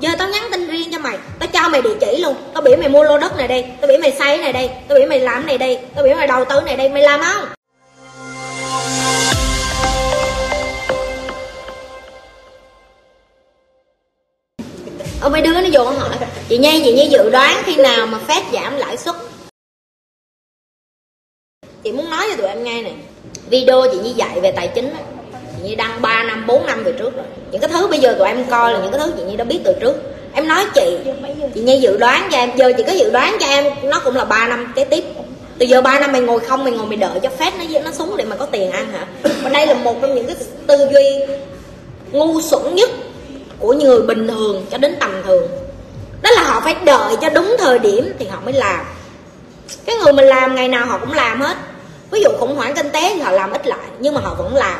giờ tao nhắn tin riêng cho mày. Tao cho mày địa chỉ luôn. Tao biểu mày mua lô đất này đây. Tao biểu mày xây này đây. Tao biểu mày làm này đây. Tao biểu mày đầu tư này đây. Mày làm không? Ông mấy đứa nó vô hỏi. Chị Nhi, chị Nhi dự đoán khi nào mà phép giảm lãi suất? Chị muốn nói cho tụi em nghe này Video chị Nhi dạy về tài chính á. Chị Nhi đăng 3 năm, 4 năm về trước rồi. Những cái thứ bây giờ tụi em coi là những cái thứ chị Nhi đã biết từ trước. Em nói chị Chị Nhi dự đoán cho em Giờ chị có dự đoán cho em Nó cũng là 3 năm kế tiếp. Từ giờ 3 năm mày ngồi không mày ngồi mày đợi cho phép nó nó xuống để mà có tiền ăn hả? Và đây là một trong những cái tư duy ngu xuẩn nhất của người bình thường cho đến tầm thường. Đó là họ phải đợi cho đúng thời điểm thì họ mới làm. Cái người mình làm ngày nào họ cũng làm hết. Ví dụ khủng hoảng kinh tế thì họ làm ít lại nhưng mà họ vẫn làm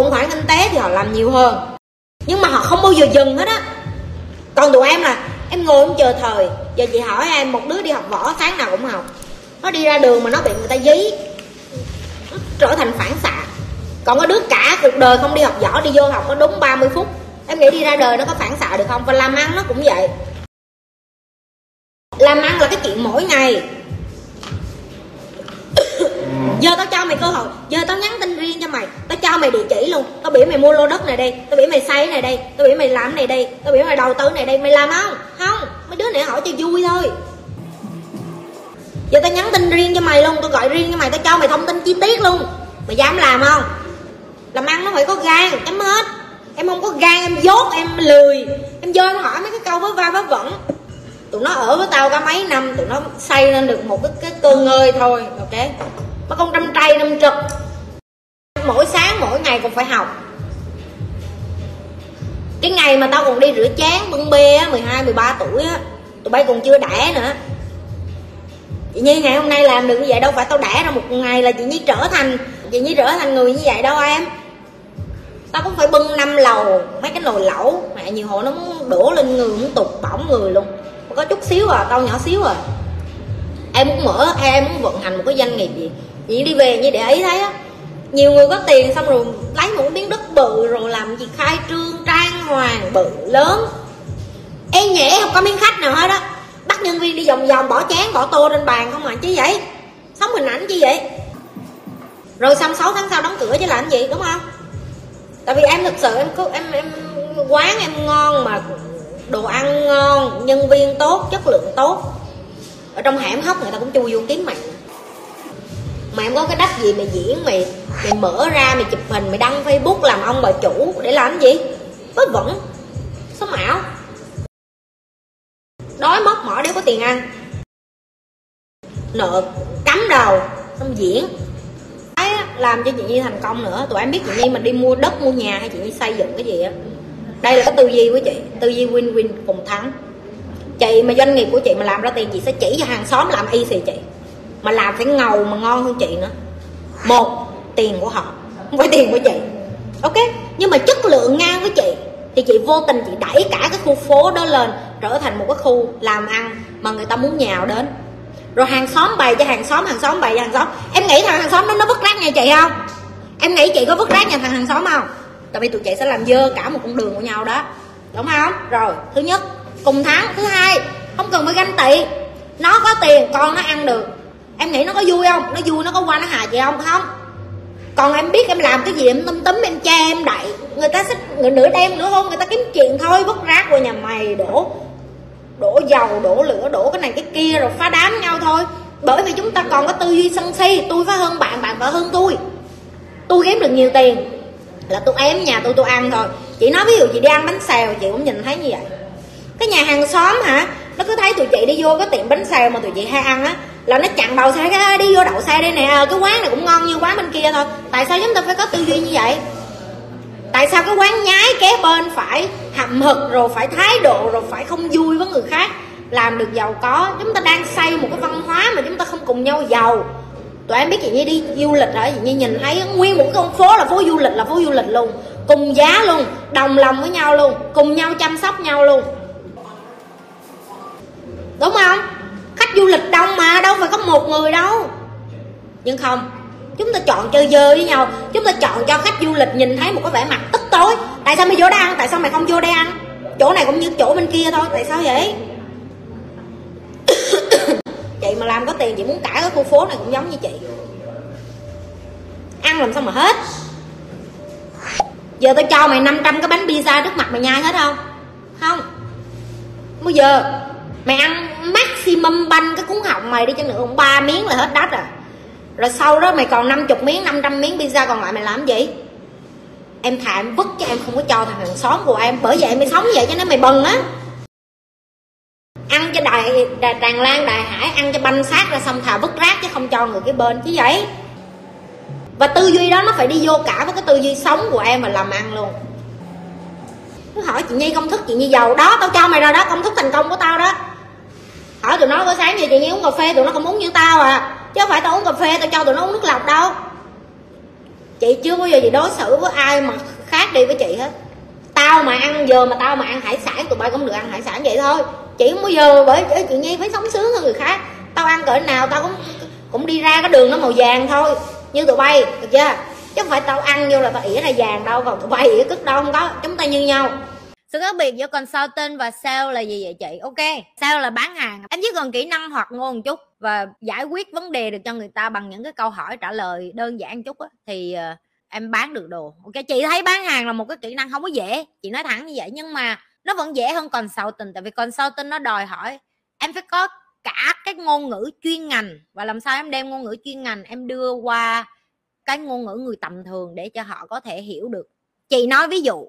khủng hoảng kinh tế thì họ làm nhiều hơn. Nhưng mà họ không bao giờ dừng hết á. Còn tụi em là, em ngồi em chờ thời. Giờ chị hỏi em, một đứa đi học võ, sáng nào cũng học. Nó đi ra đường mà nó bị người ta dí. Nó trở thành phản xạ. Còn có đứa cả cuộc đời không đi học võ, đi vô học có đúng 30 phút. Em nghĩ đi ra đời nó có phản xạ được không? Và làm ăn nó cũng vậy. Làm ăn là cái chuyện mỗi ngày giờ tao cho mày cơ hội. Giờ tao nhắn tin riêng cho mày. Tao cho mày địa chỉ luôn. Tao biểu mày mua lô đất này đây. Tao biểu mày xây này đây. Tao biểu mày làm này đây. Tao biểu mày đầu tư này đây. Mày làm không? Không. Mấy đứa này hỏi cho vui thôi. Giờ tao nhắn tin riêng cho mày luôn. Tao gọi riêng cho mày. Tao cho mày thông tin chi tiết luôn. Mày dám làm không? Làm ăn nó phải có gan. Chấm hết. Em không có gan em dốt em lười. Em vô em hỏi mấy cái câu với va vớ vẩn. Tụi nó ở với tao cả mấy năm. Tụi nó xây lên được một cái, cái cơ ngơi thôi. Ok? Mà con trăm trai năm trực. Mỗi sáng, mỗi ngày còn phải học. Cái ngày mà tao còn đi rửa chén, bưng bê á, mười hai, mười ba tuổi á, tụi bay còn chưa đẻ nữa. Chị nhi, ngày hôm nay làm được như vậy đâu phải tao đẻ ra một ngày là chị nhi trở thành, chị nhi trở thành người như vậy đâu em. Tao cũng phải bưng năm lầu, mấy cái nồi lẩu. Mẹ nhiều hộ nó muốn đổ lên người, muốn tục bỏng người luôn. Mà có chút xíu à tao nhỏ xíu à. Em muốn mở, em muốn vận hành một cái doanh nghiệp gì? Chị đi về như để ý thấy á. Nhiều người có tiền xong rồi lấy một miếng đất bự rồi làm gì khai trương, trang hoàng, bự lớn. Em nhẹ, không có miếng khách nào hết á. Bắt nhân viên đi vòng vòng, bỏ chén, bỏ tô trên bàn không mà chứ vậy. Sống hình ảnh chứ vậy. Rồi xong 6 tháng sau đóng cửa chứ làm gì, đúng không? Tại vì em thực sự em cứ, em em quán em ngon mà đồ ăn ngon, nhân viên tốt, chất lượng tốt. Ở trong hẻm hóc người ta cũng chui vô kiếm mày không có cái đất gì mày diễn, mày mày mở ra, mày chụp hình, mày đăng facebook làm ông bà chủ để làm gì? Vớ vẩn, sống ảo. Đói móc mỏ đéo có tiền ăn. Nợ, cắm đầu, xong diễn. Cái làm cho chị Nhi thành công nữa. Tụi em biết chị Nhi mình đi mua đất, mua nhà hay chị Nhi xây dựng cái gì á. Đây là cái tư duy của chị, tư duy win win cùng thắng. Chị mà doanh nghiệp của chị mà làm ra tiền, chị sẽ chỉ cho hàng xóm làm y xì chị mà làm phải ngầu mà ngon hơn chị nữa. Một, tiền của họ, không phải tiền của chị. Ok? Nhưng mà chất lượng ngang với chị, thì chị vô tình chị đẩy cả cái khu phố đó lên, trở thành một cái khu làm ăn mà người ta muốn nhào đến. Rồi hàng xóm bày cho hàng xóm hàng xóm bày cho hàng xóm. Em nghĩ thằng hàng xóm đó nó vứt rác nhà chị không? Em nghĩ chị có vứt rác nhà thằng hàng xóm không? Tại vì tụi chị sẽ làm dơ cả một con đường của nhau đó. Đúng không? Rồi, thứ nhất, cùng thắng thứ hai, không cần phải ganh tị. Nó có tiền, con nó ăn được em nghĩ nó có vui không? Nó vui nó có qua, nó hài gì không? Không. Còn em biết em làm cái gì, em tâm tấm em che, em đậy. Người ta xích, người nửa đêm nữa không? Người ta kiếm chuyện thôi, vứt rác qua nhà mày, đổ đổ dầu, đổ lửa, đổ cái này cái kia, rồi phá đám nhau thôi. Bởi vì chúng ta còn có tư duy sân si. Tôi phải hơn bạn bạn phải hơn tôi. Tôi kiếm được nhiều tiền là tôi ém nhà tôi tôi ăn thôi. Chị nói ví dụ chị đi ăn bánh xèo, chị cũng nhìn thấy như vậy. Cái nhà hàng xóm hả? Nó cứ thấy tụi chị đi vô cái tiệm bánh xèo mà tụi chị hay ăn á là nó chặn đầu xe, cái đi vô đậu xe đây nè. Cái quán này cũng ngon như quán bên kia thôi. Tại sao chúng ta phải có tư duy như vậy? Tại sao cái quán nhái kế bên phải hậm hực, rồi phải thái độ, rồi phải không vui với người khác? Làm được giàu có, chúng ta đang xây một cái văn hóa mà chúng ta không cùng nhau giàu. Tụi em biết chị như đi, du lịch ở chị như nhìn thấy nguyên một cái con phố là phố du lịch, là phố du lịch luôn. Cùng giá luôn, đồng lòng với nhau luôn, cùng nhau chăm sóc nhau luôn. Đúng không? Du lịch đông mà, đâu phải có một người đâu. Nhưng không, chúng ta chọn chơi dơ với nhau. Chúng ta chọn cho khách du lịch nhìn thấy một cái vẻ mặt tức tối. Tại sao mày vô đây ăn? Tại sao mày không vô đây ăn? Chỗ này cũng như chỗ bên kia thôi, tại sao vậy? Chị mà làm có tiền, chị muốn cả cái khu phố này cũng giống như chị. Ăn làm sao mà hết? Giờ tôi cho mày 500 cái bánh pizza trước mặt mày nhai hết không? Không. Bây giờ mày ăn maximum banh cái cuốn họng mày đi chăng nữa ba miếng là hết đắt rồi rồi sau đó mày còn 50 miếng 500 miếng pizza còn lại mày làm gì? Em thà em vứt cho em không có cho thằng hàng xóm của em bởi vậy em mới sống vậy cho nên mày bần á. Ăn cho đài, đài tràn lan đài hải ăn cho banh xác ra xong thà vứt rác chứ không cho người cái bên chứ vậy. Và tư duy đó nó phải đi vô cả với cái tư duy sống của em mà làm ăn luôn. Cứ hỏi chị nhi công thức chị nhi giàu đó tao cho mày rồi đó công thức thành công của tao đó ở tụi nó có sáng giờ chị nhi uống cà phê, tụi nó không uống như tao à. Chứ không phải tao uống cà phê, tao cho tụi nó uống nước lọc đâu. Chị chưa bao giờ chị đối xử với ai mà khác đi với chị hết. Tao mà ăn giờ mà tao mà ăn hải sản, tụi bay cũng được ăn hải sản vậy thôi. Chị không bao giờ, bởi chị nhi phải sống sướng hơn người khác. Tao ăn cỡ nào tao cũng cũng đi ra cái đường nó màu vàng thôi. Như tụi bay, được chưa? Chứ không phải tao ăn vô là tao ỉa ra vàng đâu, còn tụi bay ỉa cứt đâu, không có. Chúng ta như nhau sự khác biệt giữa consultant và sale là gì vậy chị? Ok sale là bán hàng. Em chỉ cần kỹ năng hoặc ngôn một chút và giải quyết vấn đề được cho người ta bằng những cái câu hỏi trả lời đơn giản chút á thì uh, em bán được đồ. Ok chị thấy bán hàng là một cái kỹ năng không có dễ. Chị nói thẳng như vậy nhưng mà nó vẫn dễ hơn consultant tại vì consultant nó đòi hỏi em phải có cả cái ngôn ngữ chuyên ngành. Và làm sao em đem ngôn ngữ chuyên ngành em đưa qua cái ngôn ngữ người tầm thường để cho họ có thể hiểu được. Chị nói ví dụ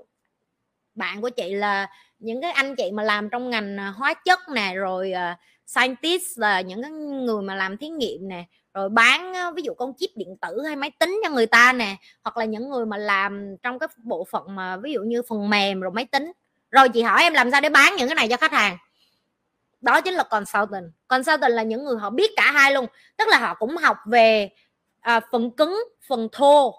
bạn của chị là những cái anh chị mà làm trong ngành à, hóa chất nè rồi uh, scientist là những cái người mà làm thí nghiệm nè rồi bán ví dụ con chip điện tử hay máy tính cho người ta nè hoặc là những người mà làm trong cái bộ phận mà ví dụ như phần mềm rồi máy tính. Rồi chị hỏi em làm sao để bán những cái này cho khách hàng? Đó chính là consultant. Consultant là những người họ biết cả hai luôn tức là họ cũng học về à, phần cứng phần thô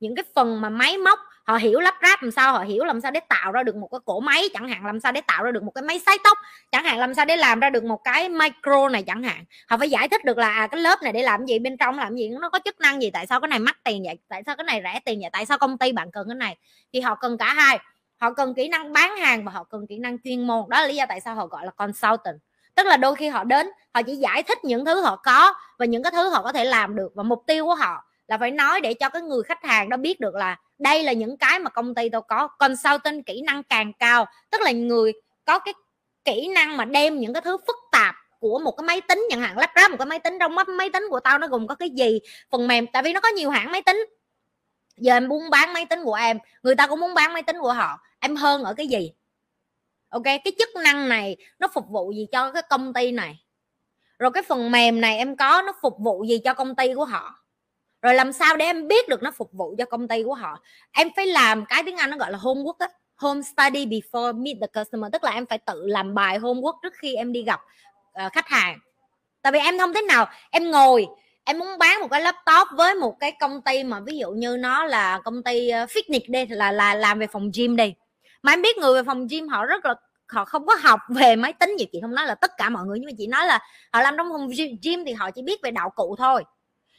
những cái phần mà máy móc họ hiểu lắp ráp làm sao họ hiểu làm sao để tạo ra được một cái cổ máy chẳng hạn làm sao để tạo ra được một cái máy sấy tóc chẳng hạn làm sao để làm ra được một cái micro này chẳng hạn. Họ phải giải thích được là à, cái lớp này để làm gì bên trong làm gì nó có chức năng gì tại sao cái này mắc tiền vậy tại sao cái này rẻ tiền vậy tại sao công ty bạn cần cái này. Thì họ cần cả hai họ cần kỹ năng bán hàng và họ cần kỹ năng chuyên môn. Đó là lý do tại sao họ gọi là consultant. Tức là đôi khi họ đến họ chỉ giải thích những thứ họ có và những cái thứ họ có thể làm được và mục tiêu của họ là phải nói để cho cái người khách hàng đó biết được là đây là những cái mà công ty tôi có, consultant kỹ năng càng cao. Tức là người có cái kỹ năng mà đem những cái thứ phức tạp của một cái máy tính, chẳng hạn lắp ráp một cái máy tính, trong máy tính của tao nó gồm có cái gì? Phần mềm, tại vì nó có nhiều hãng máy tính. Giờ em muốn bán máy tính của em, người ta cũng muốn bán máy tính của họ. Em hơn ở cái gì? Ok, cái chức năng này nó phục vụ gì cho cái công ty này? Rồi cái phần mềm này em có, nó phục vụ gì cho công ty của họ? Rồi làm sao để em biết được nó phục vụ cho công ty của họ? Em phải làm cái tiếng anh nó gọi là homework á home study before meet the customer. Tức là em phải tự làm bài homework trước khi em đi gặp uh, khách hàng. Tại vì em không thế nào em ngồi em muốn bán một cái laptop với một cái công ty mà ví dụ như nó là công ty ờ, fitness đi là là làm về phòng gym đi. Mà em biết người về phòng gym họ rất là họ không có học về máy tính gì chị không nói là tất cả mọi người nhưng mà chị nói là họ làm trong phòng gym thì họ chỉ biết về đạo cụ thôi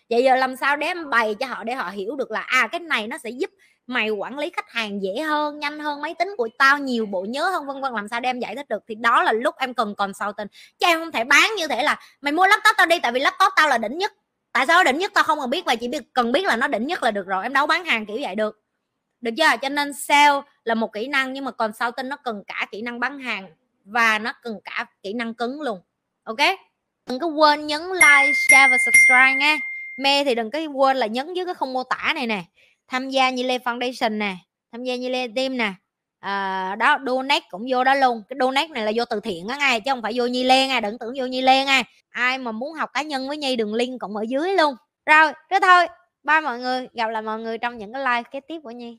vậy giờ làm sao để em bày cho họ để họ hiểu được là à cái này nó sẽ giúp mày quản lý khách hàng dễ hơn, nhanh hơn máy tính của tao, nhiều bộ nhớ hơn, vân vân, làm sao đem giải thích được? Thì đó là lúc em cần còn sau tình chứ em không thể bán như thể là, mày mua laptop tao đi, tại vì laptop tao là đỉnh nhất. Tại sao đỉnh nhất tao không cần biết và chỉ biết, cần biết là nó đỉnh nhất là được rồi, em đâu bán hàng kiểu vậy được. Được chưa? Cho nên sale là một kỹ năng, nhưng mà còn sau tin nó cần cả kỹ năng bán hàng và nó cần cả kỹ năng cứng luôn. Ok? Đừng có quên nhấn like, share và subscribe nha me thì đừng có quên là nhấn dưới cái không mô tả này nè. Tham gia như lê foundation nè tham gia như lê team nè. À, đó donate cũng vô đó luôn. Cái donate này là vô từ thiện á ngay chứ không phải vô nhi lê ngay đừng tưởng vô nhi lê ngay ai mà muốn học cá nhân với nhi đường link cũng ở dưới luôn. Rồi thế thôi. Ba mọi người. Gặp lại mọi người trong những cái like kế tiếp của nhi.